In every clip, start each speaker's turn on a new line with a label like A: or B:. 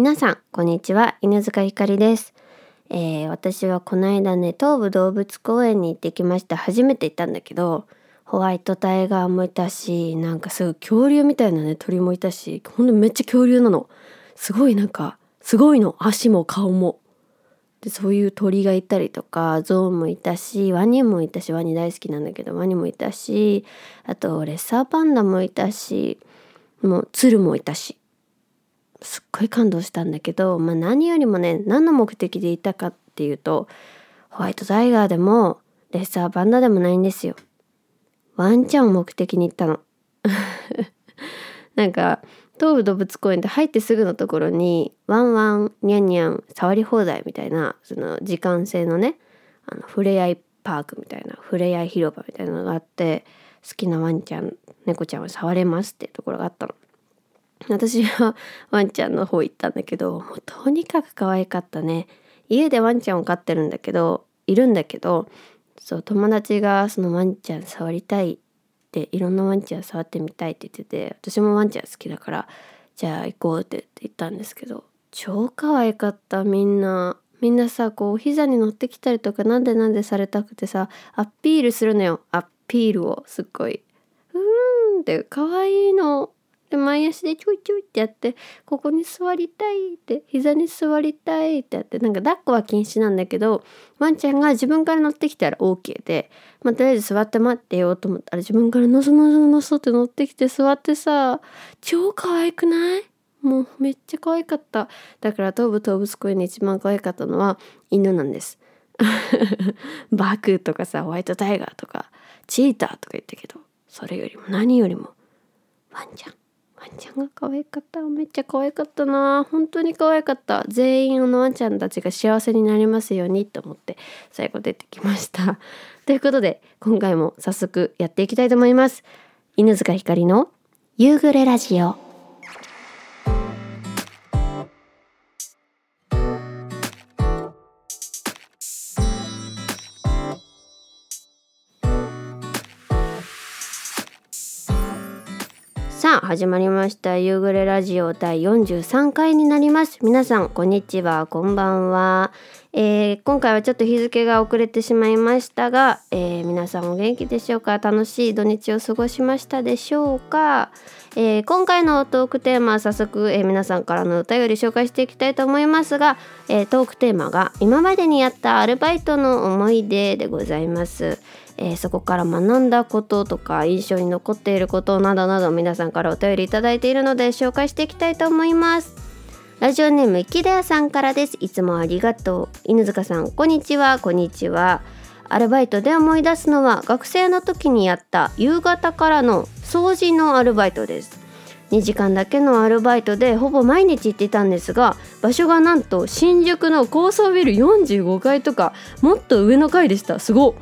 A: 皆さんこんにちは。犬塚ひかりです、えー私はこの間ね東武動物公園に行ってきました初めて行ったんだけどホワイトタイガーもいたしなんかすごい恐竜みたいなね鳥もいたしほんとめっちゃ恐竜なの。すごいなんかすごいの。足も顔も。でそういう鳥がいたりとかゾウもいたしワニもいたしワニ大好きなんだけどワニもいたしあとレッサーパンダもいたしもう鶴もいたし。すっごい感動したんだけど、まあ、何よりもね何の目的でいたかっていうとホワイトタイガーでもレッサーパンダでもないんですよ。ワンちゃんを目的に行ったの。なんか東武動物公園で入ってすぐのところにワンワンニャンニャン触り放題みたいなその時間制のねあの触れ合いパークみたいな触れ合い広場みたいなのがあって好きなワンちゃん猫ちゃんは触れますっていうところがあったの。私はワンちゃんの方行ったんだけどもうとにかく可愛かったね。家でワンちゃんを飼ってるんだけどいるんだけどそう友達がそのワンちゃん触りたいっていろんなワンちゃん触ってみたいって言ってて私もワンちゃん好きだからじゃあ行こうって言ったんですけど超可愛かったみんな。みんなさこうお膝に乗ってきたりとかなんでなんでされたくてさアピールするのよ。アピールをすっごい。うーんって可愛いの。で前足でちょいちょいってやってここに座りたいって膝に座りたいってやってなんか抱っこは禁止なんだけどワンちゃんが自分から乗ってきたら OK で、まあ、とりあえず座って待ってよと思ったら自分からのそのそのそって乗ってきて座ってさ超可愛くない？もうめっちゃ可愛かった。だから東武動物公園で一番可愛かったのは犬なんです。バクとかさホワイトタイガーとかチーターとか言ったけどそれよりも何よりもワンちゃん。ワンちゃんが可愛かった。めっちゃ可愛かったな。本当に可愛かった。全員あのワンちゃんたちが幸せになりますようにと思って最後出てきました。ということで今回も早速やっていきたいと思います。犬塚ひかりの夕暮れラジオ。始まりました。夕暮れラジオ第43回になります。皆さんこんにちは。こんばんは、えー今回はちょっと日付が遅れてしまいましたが、えー皆さんお元気でしょうか？楽しい土日を過ごしましたでしょうか、えー今回のトークテーマは早速、えー皆さんからのお便り紹介していきたいと思いますが、えートークテーマが今までにやったアルバイトの思い出でございます。えーそこから学んだこととか印象に残っていることなどなど皆さんからお便りいただいているので紹介していきたいと思います。ラジオネーム池田さんからです。いつもありがとう。犬塚さんこんにちは。こんにちは。アルバイトで思い出すのは学生の時にやった夕方からの掃除のアルバイトです。2時間だけのアルバイトでほぼ毎日行ってたんですが場所がなんと新宿の高層ビル45階とかもっと上の階でした。すごっ。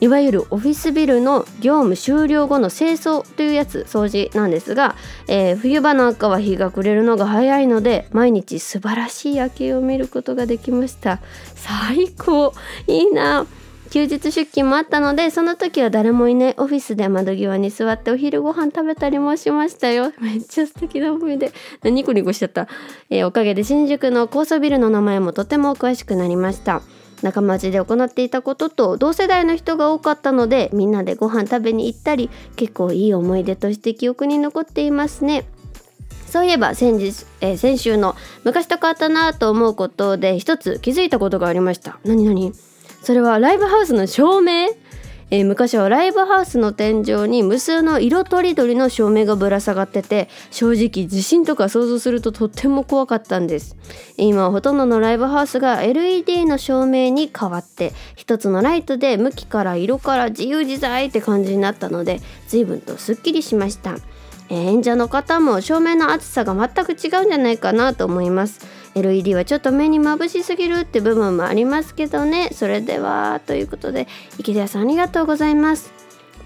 A: いわゆるオフィスビルの業務終了後の清掃というやつ掃除なんですが、えー冬場なんかは日が暮れるのが早いので毎日素晴らしい夜景を見ることができました。最高。いいな。休日出勤もあったのでその時は誰もいないオフィスで窓際に座ってお昼ご飯食べたりもしましたよ。めっちゃ素敵な思い出。ニコニコしちゃった、えーおかげで新宿の高層ビルの名前もとても詳しくなりました。仲間内で行っていたことと同世代の人が多かったのでみんなでご飯食べに行ったり結構いい思い出として記憶に残っていますね。そういえば先日、えー先週の昔と変わったなと思うことで一つ気づいたことがありました。何何？それはライブハウスの照明？えー昔はライブハウスの天井に無数の色とりどりの照明がぶら下がってて正直地震とか想像するととっても怖かったんです。今はほとんどのライブハウスが LED の照明に変わって一つのライトで向きから色から自由自在って感じになったので随分とすっきりしました。演者の方も照明の厚さが全く違うんじゃないかなと思います。LED はちょっと目に眩しすぎるって部分もありますけどね。それではということで池田さんありがとうございます。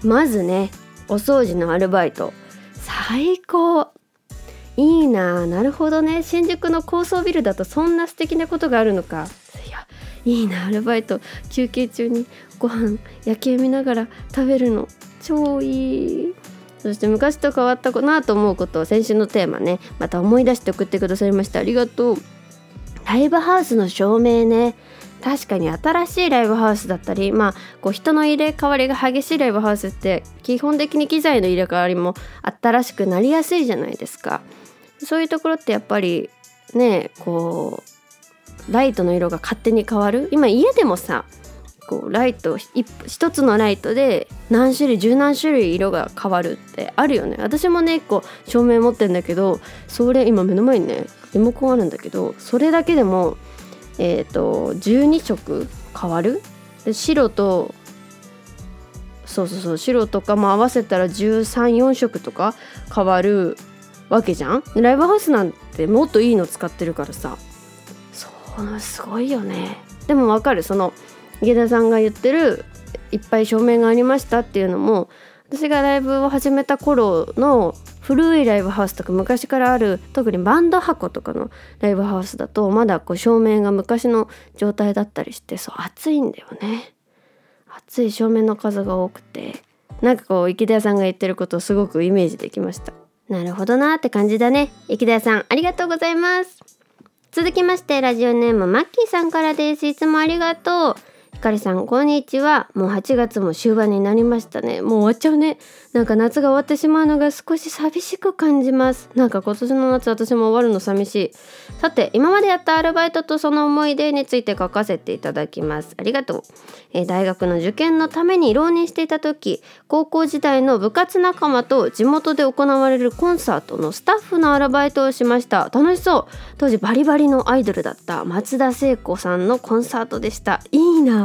A: まずねお掃除のアルバイト。最高。いいなあなるほどね。新宿の高層ビルだとそんな素敵なことがあるのか。いやいいなアルバイト。休憩中にご飯夜景見ながら食べるの。超いい。そして昔と変わったかなと思うことを先週のテーマねまた思い出して送ってくださいました。ありがとう。ライブハウスの照明ね。確かに新しいライブハウスだったりまあこう人の入れ替わりが激しいライブハウスって基本的に機材の入れ替わりも新しくなりやすいじゃないですか。そういうところってやっぱりねこうライトの色が勝手に変わる。今家でもさこうライト一つのライトで何種類十何種類色が変わるってあるよね。私もねこう照明持ってんだけどそれ今目の前にねリモコンあるんだけどそれだけでもえーと、12色変わる？で白とそうそうそう白とかも合わせたら134色とか変わるわけじゃん？ライブハウスなんてもっといいの使ってるからさ。そうすごいよね。でもわかる？その池田さんが言ってるいっぱい照明がありましたっていうのも私がライブを始めた頃の古いライブハウスとか昔からある特にバンド箱とかのライブハウスだとまだこう照明が昔の状態だったりしてそう暑いんだよね。暑い照明の数が多くてなんかこう池田さんが言ってることをすごくイメージできました。なるほどなって感じだね。池田さんありがとうございます。続きましてラジオネームマッキーさんからです。いつもありがとう。ひかりさんこんにちは。もう8月も終盤になりましたね。もう終わっちゃうね。なんか夏が終わってしまうのが少し寂しく感じます。なんか今年の夏私も終わるの寂しい。さて今までやったアルバイトとその思い出について書かせていただきます。ありがとう、えー、大学の受験のために浪人していた時高校時代の部活仲間と地元で行われるコンサートのスタッフのアルバイトをしました。楽しそう。当時バリバリのアイドルだった松田聖子さんのコンサートでした。いいな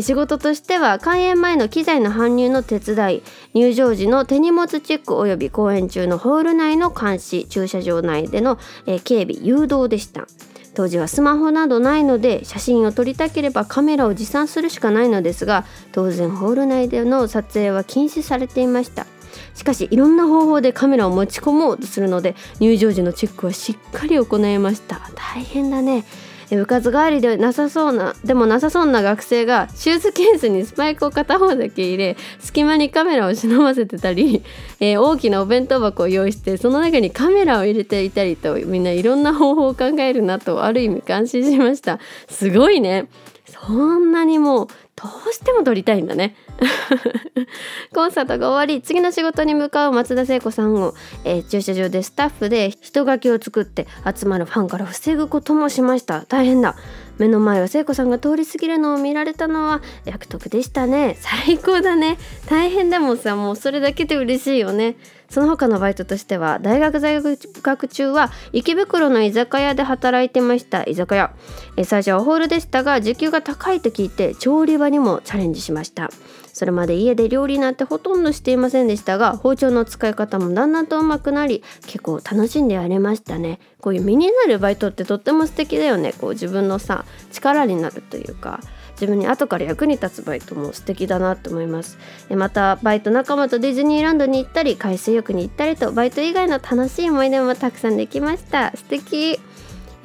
A: 仕事としては開演前の機材の搬入の手伝い入場時の手荷物チェックおよび公演中のホール内の監視駐車場内での警備誘導でした。当時はスマホなどないので写真を撮りたければカメラを持参するしかないのですが当然ホール内での撮影は禁止されていました。しかしいろんな方法でカメラを持ち込もうとするので入場時のチェックはしっかり行いました。大変だね。部活帰りでなさそうなでもなさそうな学生がシューズケースにスパイクを片方だけ入れ隙間にカメラを忍ばせてたり、えー、大きなお弁当箱を用意してその中にカメラを入れていたりとみんないろんな方法を考えるなとある意味感心しました。すごいね。そんなにもうどうしても撮りたいんだね。コンサートが終わり次の仕事に向かう松田聖子さんを、えー、駐車場でスタッフで人書きを作って集まるファンから防ぐこともしました。大変だ。目の前を聖子さんが通り過ぎるのを見られたのは約得でしたね。最高だね。大変でもさ。もうそれだけで嬉しいよね。その他のバイトとしては大学在学中は池袋の居酒屋で働いてました。居酒屋。最初はホールでしたが時給が高いと聞いて調理場にもチャレンジしました。それまで家で料理なんてほとんどしていませんでしたが包丁の使い方もだんだんと上手くなり結構楽しんでやれましたね。こういう身になるバイトってとっても素敵だよね。こう自分のさ力になるというか自分に後から役に立つバイトも素敵だなと思います。またバイト仲間とディズニーランドに行ったり海水浴に行ったりとバイト以外の楽しい思い出もたくさんできました。素敵。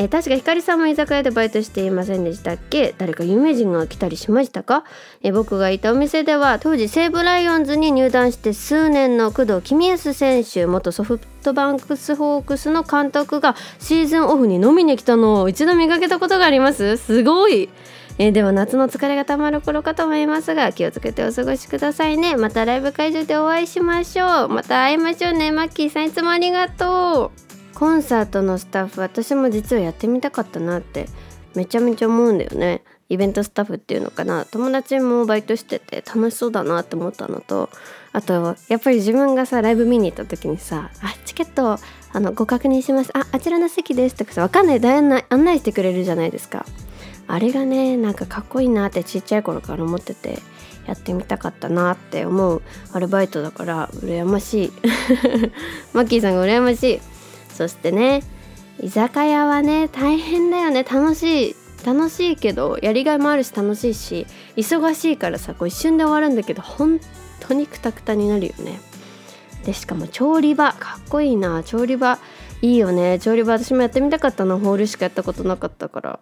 A: え確かひかりさんも居酒屋でバイトしていませんでしたっけ？誰か有名人が来たりしましたか？え僕がいたお店では当時西武ライオンズに入団して数年の工藤公康選手元ソフトバンクスホークスの監督がシーズンオフに飲みに来たのを一度見かけたことがあります。すごい。えー、では夏の疲れがたまる頃かと思いますが気をつけてお過ごしくださいね。またライブ会場でお会いしましょう。また会いましょうね。マッキーさんいつもありがとう。コンサートのスタッフ私も実はやってみたかったなってめちゃめちゃ思うんだよね。イベントスタッフっていうのかな。友達もバイトしてて楽しそうだなって思ったのとあとやっぱり自分がさライブ見に行った時にさ「あチケットあのご確認します。ああちらの席です」とかさ分かんない。で案内案内してくれるじゃないですか。あれがねなんかかっこいいなってちっちゃい頃から思っててやってみたかったなって思うアルバイトだから羨ましい。マッキーさんが羨ましい。そしてね居酒屋はね大変だよね。楽しい。楽しいけどやりがいもあるし楽しいし忙しいからさこう一瞬で終わるんだけど本当にクタクタになるよね。でしかも調理場。かっこいいな。調理場いいよね。調理場私もやってみたかったな。ホールしかやったことなかったから。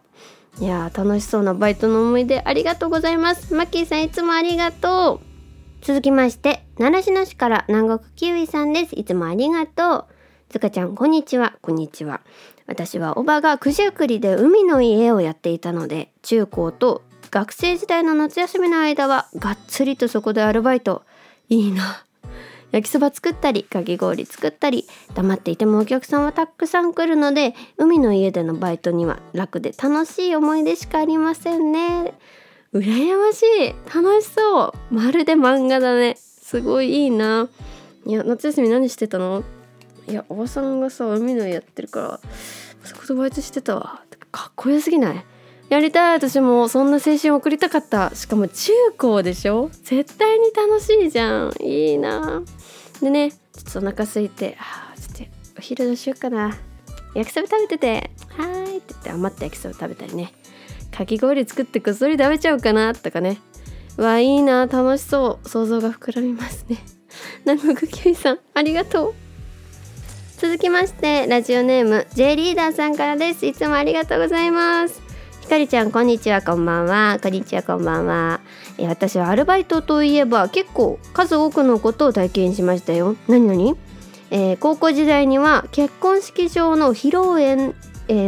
A: いや楽しそうなバイトの思い出。ありがとうございます。マッキーさんいつもありがとう。続きまして習志野市から南国キウイさんです。いつもありがとう。つかちゃんこんにちは。こんにちは。私はおばが九十九里で海の家をやっていたので中高と学生時代の夏休みの間はがっつりとそこでアルバイト。いいな。焼きそば作ったりかき氷作ったり黙っていてもお客さんはたくさん来るので海の家でのバイトには楽で楽しい思い出しかありませんね。羨ましい。楽しそう。まるで漫画だね。すごいいいな。いや夏休み何してたの？いやおばさんがさ海の家やってるからそこでバイトしてたわ。かっこよすぎない？やりたい。私もそんな青春送りたかった。しかも中高でしょ？絶対に楽しいじゃん。いいな。でねちょっとお腹空いてあちょっとお昼どうしようかな。焼きそば食べてて「はーい」って言って余った焼きそば食べたりね。かき氷作ってこっそり食べちゃおうかなとかね。わいいな。楽しそう。想像が膨らみますね。南国キウイさんありがとう。続きましてラジオネーム J リーダーさんからです。いつもありがとうございます。ひかりちゃんこんにちはこんばんは。こんにちはこんばんは。え私はアルバイトといえば結構数多くのことを体験しましたよ。何何？えー、高校時代には結婚式場の披露宴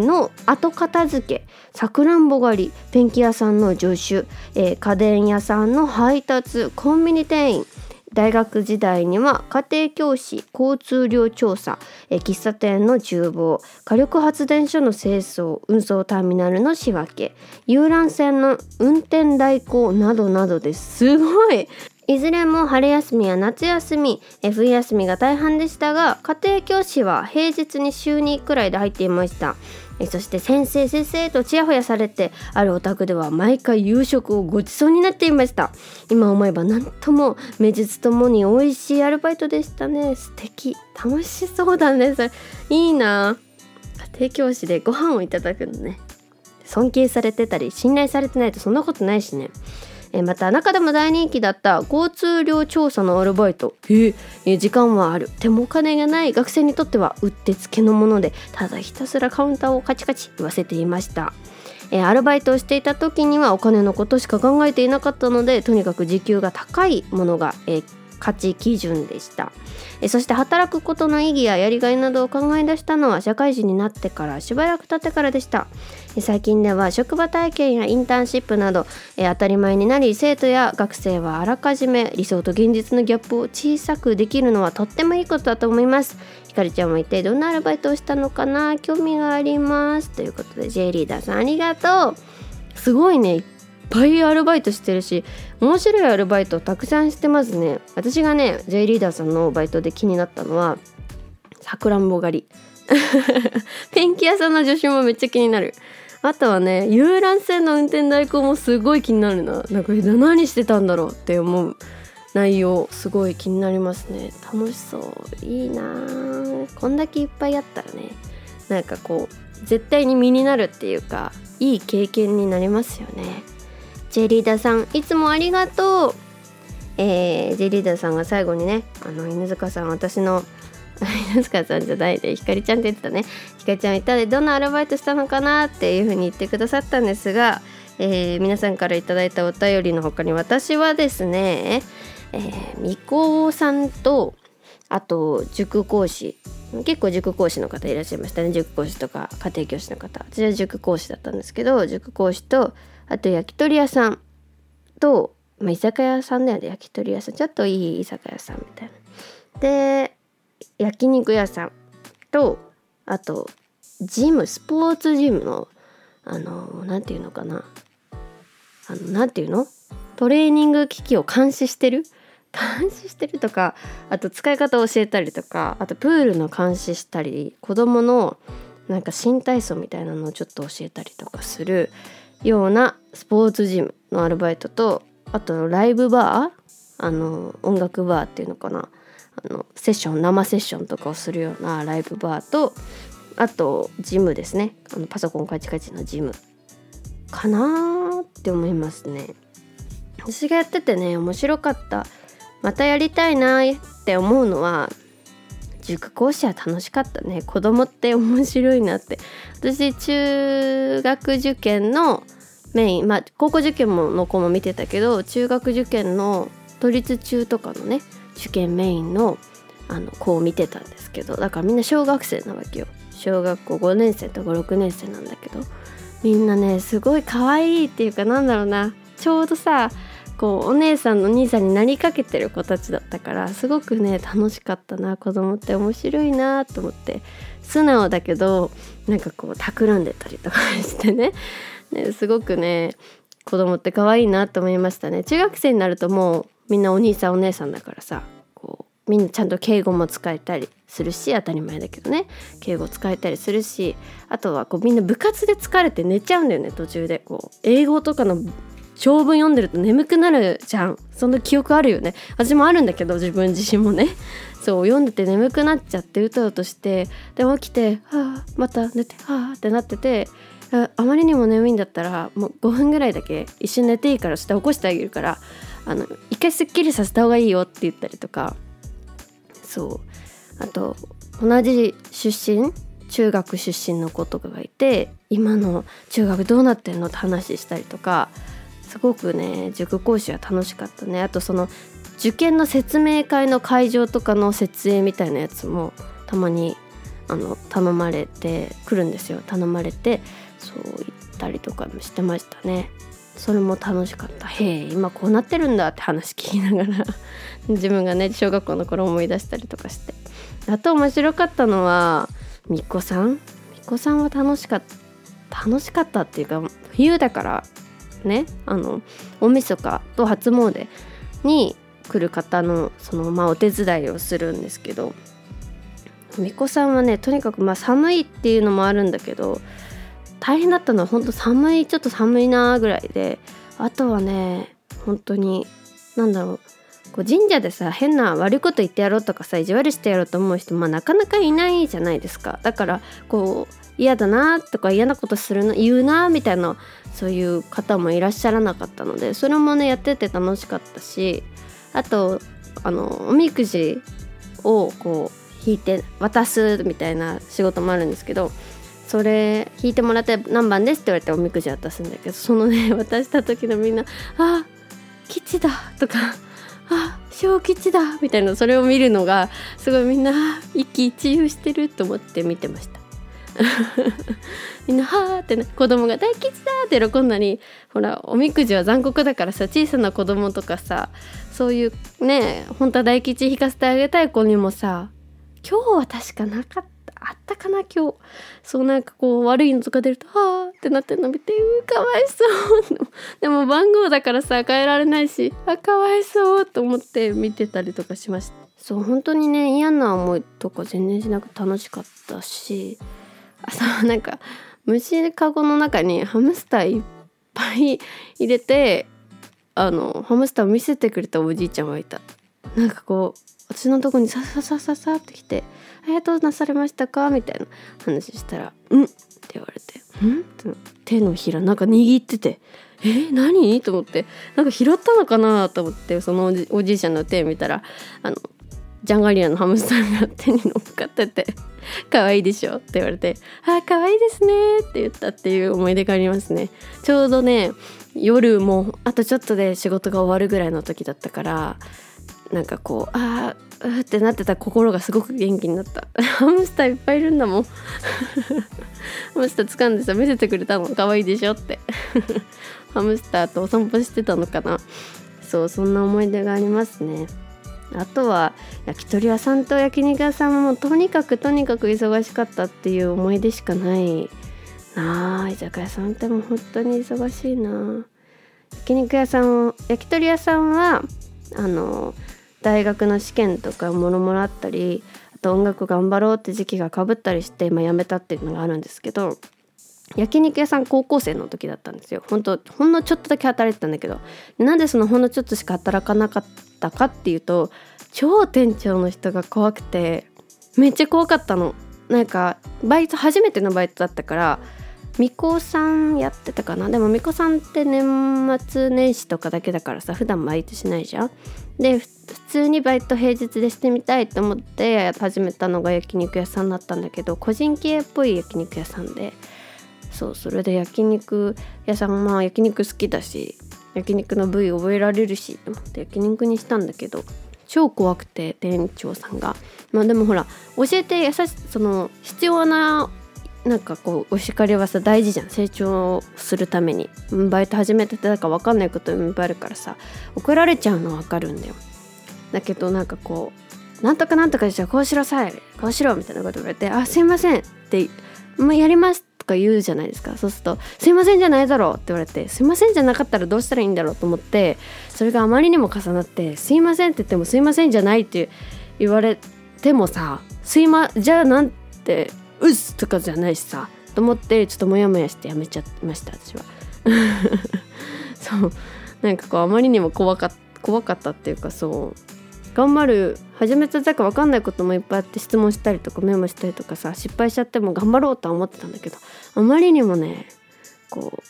A: の後片付けさくらんぼ狩りペンキ屋さんの助手、えー、家電屋さんの配達コンビニ店員大学時代には家庭教師交通量調査え喫茶店の厨房火力発電所の清掃運送ターミナルの仕分け遊覧船の運転代行などなどです。ごい。いずれも春休みや夏休み冬休みが大半でしたが家庭教師は平日に週2くらいで入っていました。えそして先生先生とちやほやされてあるお宅では毎回夕食をごちそうになっていました。今思えば何とも名実ともに美味しいアルバイトでしたね。素敵。楽しそうだね。それ。いいな。家庭教師でご飯をいただくのね。尊敬されてたり信頼されてないとそんなことないしね。えまた中でも大人気だった交通量調査のアルバイト。え、時間はある。でもお金がない学生にとってはうってつけのものでただひたすらカウンターをカチカチ言わせていました。えアルバイトをしていた時にはお金のことしか考えていなかったのでとにかく時給が高いものが、え価値基準でした。えそして働くことの意義ややりがいなどを考え出したのは社会人になってからしばらく経ってからでした。最近では職場体験やインターンシップなどえ当たり前になり生徒や学生はあらかじめ理想と現実のギャップを小さくできるのはとってもいいことだと思います。ひかりちゃんも一体どんなアルバイトをしたのかな？興味があります。ということで J リーダーさんありがとう。すごいねいっぱいアルバイトしてるし面白いアルバイトたくさんしてますね。私がね J リーダーさんのバイトで気になったのはさくらんぼ狩り。ペンキ屋さんの助手もめっちゃ気になる。あとはね遊覧船の運転代行もすごい気になるな。なんか何してたんだろうって思う。内容すごい気になりますね。楽しそう。いいな。こんだけいっぱいあったらね。なんかこう絶対に身になるっていうかいい経験になりますよね。ジェリーダさんいつもありがとう。えー、ジェリーダさんが最後にねあの犬塚さん私の 犬塚さんじゃないでひかりちゃんって言ってたね。ひかりちゃん一体どんなアルバイトしたのかなっていうふうに言ってくださったんですが、えー、皆さんから頂いたお便りの他に私はですね、えー、みこさんとあと塾講師。結構塾講師の方いらっしゃいましたね。塾講師とか家庭教師の方。私は塾講師だったんですけど塾講師とあと焼き鳥屋さんと、まあ、居酒屋さんだよね。焼き鳥屋さん。ちょっといい居酒屋さんみたいな。で焼肉屋さんとあとジムスポーツジムのあの何て言うのかな。あの何て言うの？トレーニング機器を監視してる？監視してるとかあと使い方を教えたりとかあとプールの監視したり子供のなんか新体操みたいなのをちょっと教えたりとかする。ようなスポーツジムのアルバイトとあとライブバーあの音楽バーっていうのかな。あのセッション生セッションとかをするようなライブバーとあとジムですね。あのパソコンカチカチのジム。かなって思いますね。私がやっててね面白かった。またやりたいなって思うのは塾講師は楽しかったね。子供って面白いなって。私中学受験のメインまあ高校受験もの子も見てたけど中学受験の都立中とかのね受験メインのあの子を見てたんですけどだからみんな小学生なわけよ。小学校5年生とか6年生なんだけど。みんなねすごい可愛いっていうかなんだろうな。ちょうどさこうお姉さんの兄さんになりかけてる子たちだったからすごくね楽しかったな子供って面白いなと思って。素直だけどなんかこう企んでたりとかしてね。ねすごくね子供って可愛いなと思いましたね。中学生になるともうみんなお兄さんお姉さんだからさこうみんなちゃんと敬語も使えたりするし当たり前だけどね。敬語使えたりするしあとはこうみんな部活で疲れて寝ちゃうんだよね途中で。こう英語とかの長文読んでると眠くなるじゃん。その記憶あるよね。私もあるんだけど自分自身もね。そう読んでて眠くなっちゃってうとうとして。でも起きて「はあまた寝てはあ」ってなってて。あまりにも眠いんだったらもう5分ぐらいだけ一緒に寝ていいからして起こしてあげるから。あの一回すっきりさせた方がいいよって言ったりとか。そう。あと同じ出身中学出身の子とかがいて今の中学どうなってんのって話したりとか。すごくね塾講師は楽しかったね。あとその受験の説明会の会場とかの設営みたいなやつもたまにあの頼まれてくるんですよ。頼まれてそう言ったりとかもしてましたね。それも楽しかった。へえ今こうなってるんだって話 聞きながら自分がね小学校の頃思い出したりとかして。あと面白かったのはみっこさん。みっこさんは楽しかった楽しかったっていうか冬だからね。あの大晦日と初詣に来る方のそのまあお手伝いをするんですけどみこさんはねとにかくまあ寒いっていうのもあるんだけど大変だったのは本当寒いちょっと寒いなぐらいであとはね本当に何だろうこう神社でさ変な悪いこと言ってやろうとかさ意地悪してやろうと思う人まあなかなかいないじゃないですか。だからこう嫌だなとか嫌なことするの言うなみたいなそういう方もいらっしゃらなかったのでそれもねやってて楽しかったしあとあのおみくじをこう引いて渡すみたいな仕事もあるんですけどそれ引いてもらって何番ですって言われておみくじ渡すんだけどそのね渡した時のみんな「あ吉だ」とか「あ小吉だ」みたいなそれを見るのがすごいみんな一喜一憂してると思って見てました。みんな「はあ」ってね子供が「大吉だ!」って喜んだりほらおみくじは残酷だからさ小さな子供とかさそういうね本当は大吉引かせてあげたい子にもさ今日は確かなかったあったかな今日そうなんかこう悪いのとか出るとはあってなってるの見てうかわいそう でも番号だからさ変えられないしあかわいそうと思って見てたりとかしましたそう本当にね嫌な思いとか全然しなく楽しかったしそうなんか虫かごの中にハムスターいっぱい入れてあのハムスターを見せてくれたおじいちゃんがいたなんかこう私のとこにさささささって来て「ありがとうなされましたか?」みたいな話したら「うん」って言われて「うん?」って手のひらなんか握ってて「え何?」と思ってなんか拾ったのかな？と思ってそのおじいちゃんの手見たらあのジャンガリアのハムスターが手に乗っかってて「可愛いでしょ」って言われて「あ可愛いですね」って言ったっていう思い出がありますね。ちょうどね夜もあとちょっとで仕事が終わるぐらいの時だったからなんかこうあーうってなってた心がすごく元気になった。ハムスターいっぱいいるんだもん。ハムスター掴んでさ見せてくれたの。可愛いでしょって。ハムスターとお散歩してたのかな。そうそんな思い出がありますね。あとは焼き鳥屋さんと焼肉屋さんもとにかくとにかく忙しかったっていう思い出しかない。なあ居酒屋さんってもう本当に忙しいな。焼肉屋さんを焼き鳥屋さんはあの大学の試験とかもろもろあったりあと音楽頑張ろうって時期がかぶったりして今辞めたっていうのがあるんですけど焼肉屋さん高校生の時だったんですよ。本当ほんのちょっとだけ働いてたんだけどなんでそのほんのちょっとしか働かなかったかっていうと超店長の人が怖くてめっちゃ怖かったの。なんかバイト初めてのバイトだったからみこさんやってたかな。でもみこさんって年末年始とかだけだからさ普段バイトしないじゃん。で普通にバイト平日でしてみたいと思って始めたのが焼肉屋さんだったんだけど個人系っぽい焼肉屋さんでそうそれで焼肉屋さんまあ焼肉好きだし焼肉の部位覚えられるしと思って焼肉にしたんだけど超怖くて店長さんが。まあでもほら教えて優しその必要ななんかこうお叱りはさ大事じゃん。成長するために。バイト始めててだから分かんないこといっぱいあるからさ怒られちゃうの分かるんだよ。だけどなんかこうなんとかなんとかじゃこうしろさいこうしろみたいなこと言われて「あすいません」って「もうやります」とか言うじゃないですか。そうすると「すいませんじゃないだろ」って言われて「すいませんじゃなかったらどうしたらいいんだろう」と思ってそれがあまりにも重なって「すいません」って言っても「すいませんじゃない」って言われてもさ「すいまじゃあなんてうっす」とかじゃないしさと思ってちょっとモヤモヤしてやめちゃいました私は。そう。なんかこうあまりにも怖か怖かったっていうかそう。頑張る。始めただか分かんないこともいっぱいあって質問したりとかメモしたりとかさ失敗しちゃっても頑張ろうとは思ってたんだけどあまりにもねこう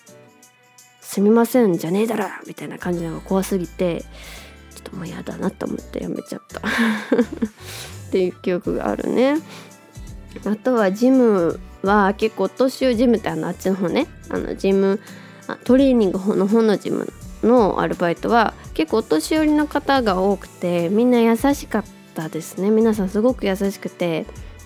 A: 「すみませんじゃねえだろ」みたいな感じのが怖すぎてちょっともう嫌だなと思ってやめちゃった。っていう記憶があるね。あとはジムは結構年をジムってあのあっちの方ね。あのジムあトレーニングの方のジムのアルバイトは結構お年寄りの方が多くてみんな優しかったですね。皆さんすごく優しくて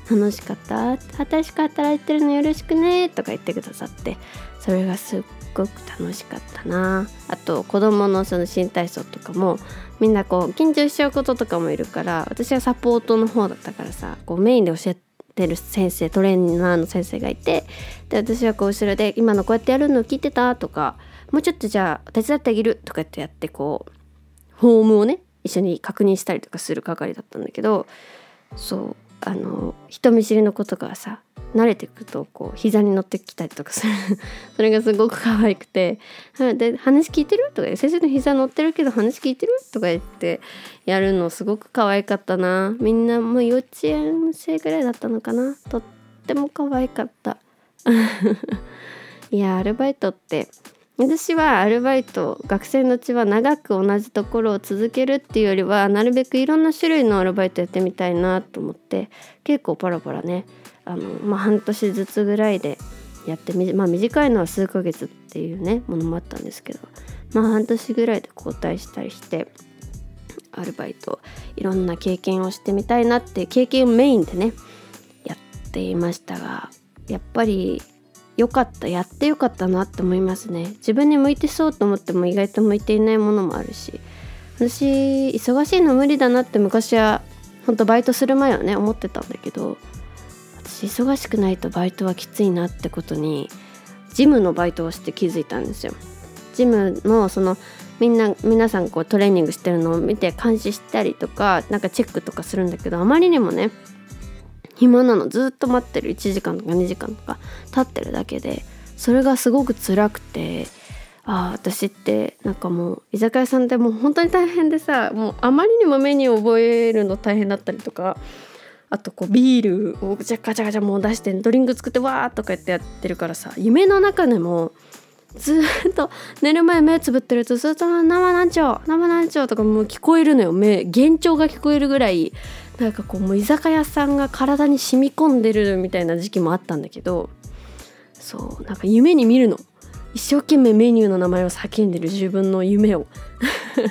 A: 楽しかった。新しく働いてるのよろしくね。とか言ってくださって。それがすっごく楽しかったな。あと子供のその新体操とかもみんなこう緊張しちゃうこととかもいるから私はサポートの方だったからさこうメインで教えてる先生トレーナーの先生がいてで私はこう後ろで「今のこうやってやるの聞いてた?」とかもうちょっとじゃあ手伝ってあげるとかってやってこうフォームをね一緒に確認したりとかする係だったんだけどそうあの人見知りの子とかはさ慣れてくとこう膝に乗ってきたりとかする それがすごく可愛くて「で話聞いてる?」とか「先生の膝乗ってるけど話聞いてる?」とか言ってやるのすごく可愛かったなみんなもう幼稚園生ぐらいだったのかなとっても可愛かった いやアルバイトって私はアルバイト学生のうちは長く同じところを続けるっていうよりはなるべくいろんな種類のアルバイトやってみたいなと思って結構パラパラねあの、まあ、半年ずつぐらいでやってみ、まあ、短いのは数ヶ月っていうねものもあったんですけど、まあ、半年ぐらいで交代したりしてアルバイトいろんな経験をしてみたいなって経験をメインでねやっていましたがやっぱり良かったやってよかったなって思いますね。自分に向いてそうと思っても意外と向いていないものもあるし。私忙しいの無理だなって昔は本当バイトする前はね思ってたんだけど私忙しくないとバイトはきついなってことにジムのバイトをして気づいたんですよ。ジムのそのみんな皆さんこうトレーニングしてるのを見て監視したりとかなんかチェックとかするんだけどあまりにもね暇なの。ずっと待ってる。1時間とか2時間とか経ってるだけでそれがすごく辛くてああ私ってなんかもう居酒屋さんでもう本当に大変でさもうあまりにもメニュー覚えるの大変だったりとかあとこうビールをガチャガチャガチャもう出してドリンク作ってわーとかやってやってるからさ夢の中でもずっと寝る前目つぶってるとずっと生なんちょ生なんちょとかもう聞こえるのよ。目幻聴が聞こえるぐらいなんかこうもう居酒屋さんが体に染み込んでるみたいな時期もあったんだけどそうなんか夢に見るの。一生懸命メニューの名前を叫んでる自分の夢を。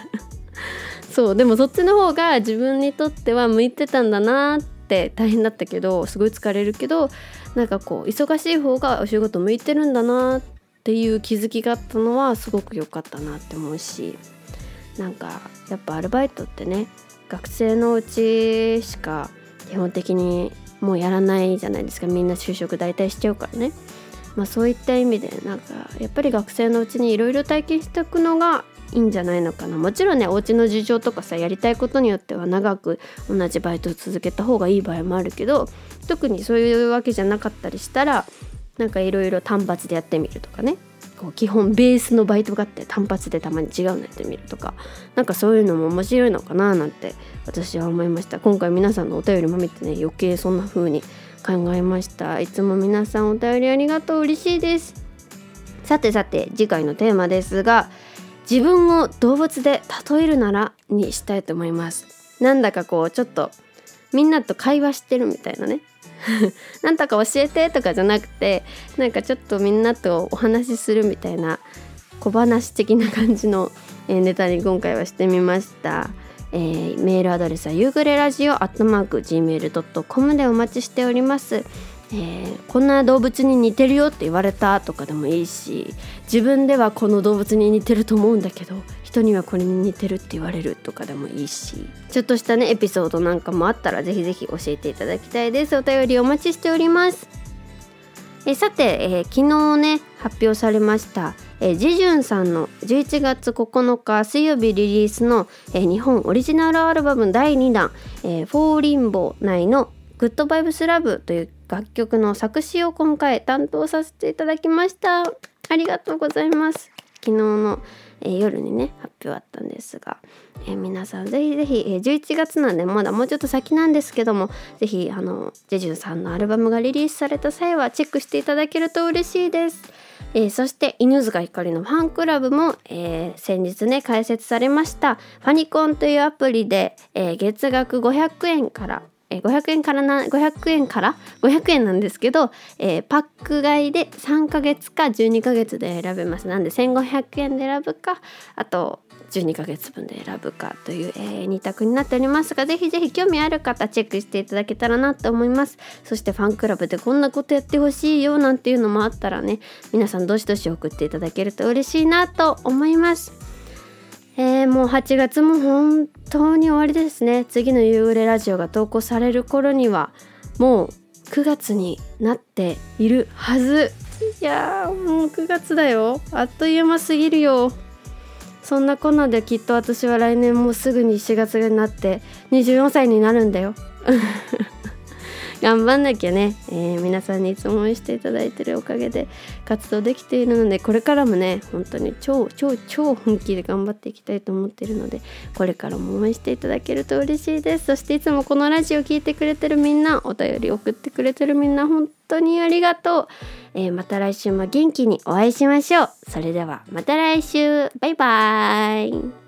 A: そうでもそっちの方が自分にとっては向いてたんだなって大変だったけどすごい疲れるけどなんかこう忙しい方がお仕事向いてるんだなっていう気づきがあったのはすごく良かったなって思うしなんかやっぱアルバイトってね学生のうちしか基本的にもうやらないじゃないですか。みんな就職大体しちゃうからね、まあ、そういった意味でなんかやっぱり学生のうちにいろいろ体験しておくのがいいんじゃないのかな。もちろんねお家の事情とかさやりたいことによっては長く同じバイトを続けた方がいい場合もあるけど特にそういうわけじゃなかったりしたらなんかいろいろ単発でやってみるとかね。こう基本ベースのバイトがあって単発でたまに違うのやってみるとかなんかそういうのも面白いのかななんて私は思いました。今回皆さんのお便りも見てね余計そんな風に考えました。いつも皆さんお便りありがとう。嬉しいです。さてさて次回のテーマですが自分を動物で例えるならにしたいと思います。なんだかこうちょっとみんなと会話してるみたいなね。なんとか教えてとかじゃなくてなんかちょっとみんなとお話しするみたいな小話的な感じのネタに今回はしてみました。えー、メールアドレスは夕暮れラジオアットマーク Gmail.com でお待ちしております。ええー、こんな動物に似てるよって言われたとかでもいいし自分ではこの動物に似てると思うんだけど人にはこれに似てるって言われるとかでもいいしちょっとしたねエピソードなんかもあったらぜひぜひ教えていただきたいです。お便りお待ちしております。えさて、えー、昨日ね発表されましたえ、ジジュンさんの11月9日水曜日リリースの、え、日本オリジナルアルバム第2弾「えー、フォーリンボー」内の「グッドバイブスラブという楽曲の作詞を今回担当させていただきました。ありがとうございます。昨日の、えー、夜にね発表あったんですが、えー、皆さんぜひぜひ、えー、11月なんでまだもうちょっと先なんですけどもぜひあのジェジュンさんのアルバムがリリースされた際はチェックしていただけると嬉しいです。えー、そして犬塚ひかりのファンクラブも、えー、先日ね開設されましたファニコンというアプリで、えー、月額500円からえ500円からな500円から500円なんですけど、えー、パック買いで3ヶ月か12ヶ月で選べます。なんで1500円で選ぶかあと12ヶ月分で選ぶかという、えー、2択になっておりますがぜひぜひ興味ある方チェックしていただけたらなと思います。そしてファンクラブでこんなことやってほしいよなんていうのもあったらね皆さんどしどし送っていただけると嬉しいなと思います。えー、もう8月も本当に終わりですね。次の夕暮れラジオが投稿される頃にはもう9月になっているはず。いやもう9月だよ。あっという間すぎるよ。そんなこんなできっと私は来年もうすぐに4月になって24歳になるんだよ。頑張んなきゃね、えー、皆さんにいつも応援していただいてるおかげで活動できているのでこれからもね本当に超超超本気で頑張っていきたいと思っているのでこれからも応援していただけると嬉しいです。そしていつもこのラジオ聴いてくれてるみんなお便り送ってくれてるみんな本当にありがとう、えー、また来週も元気にお会いしましょう。それではまた来週。バイバーイ。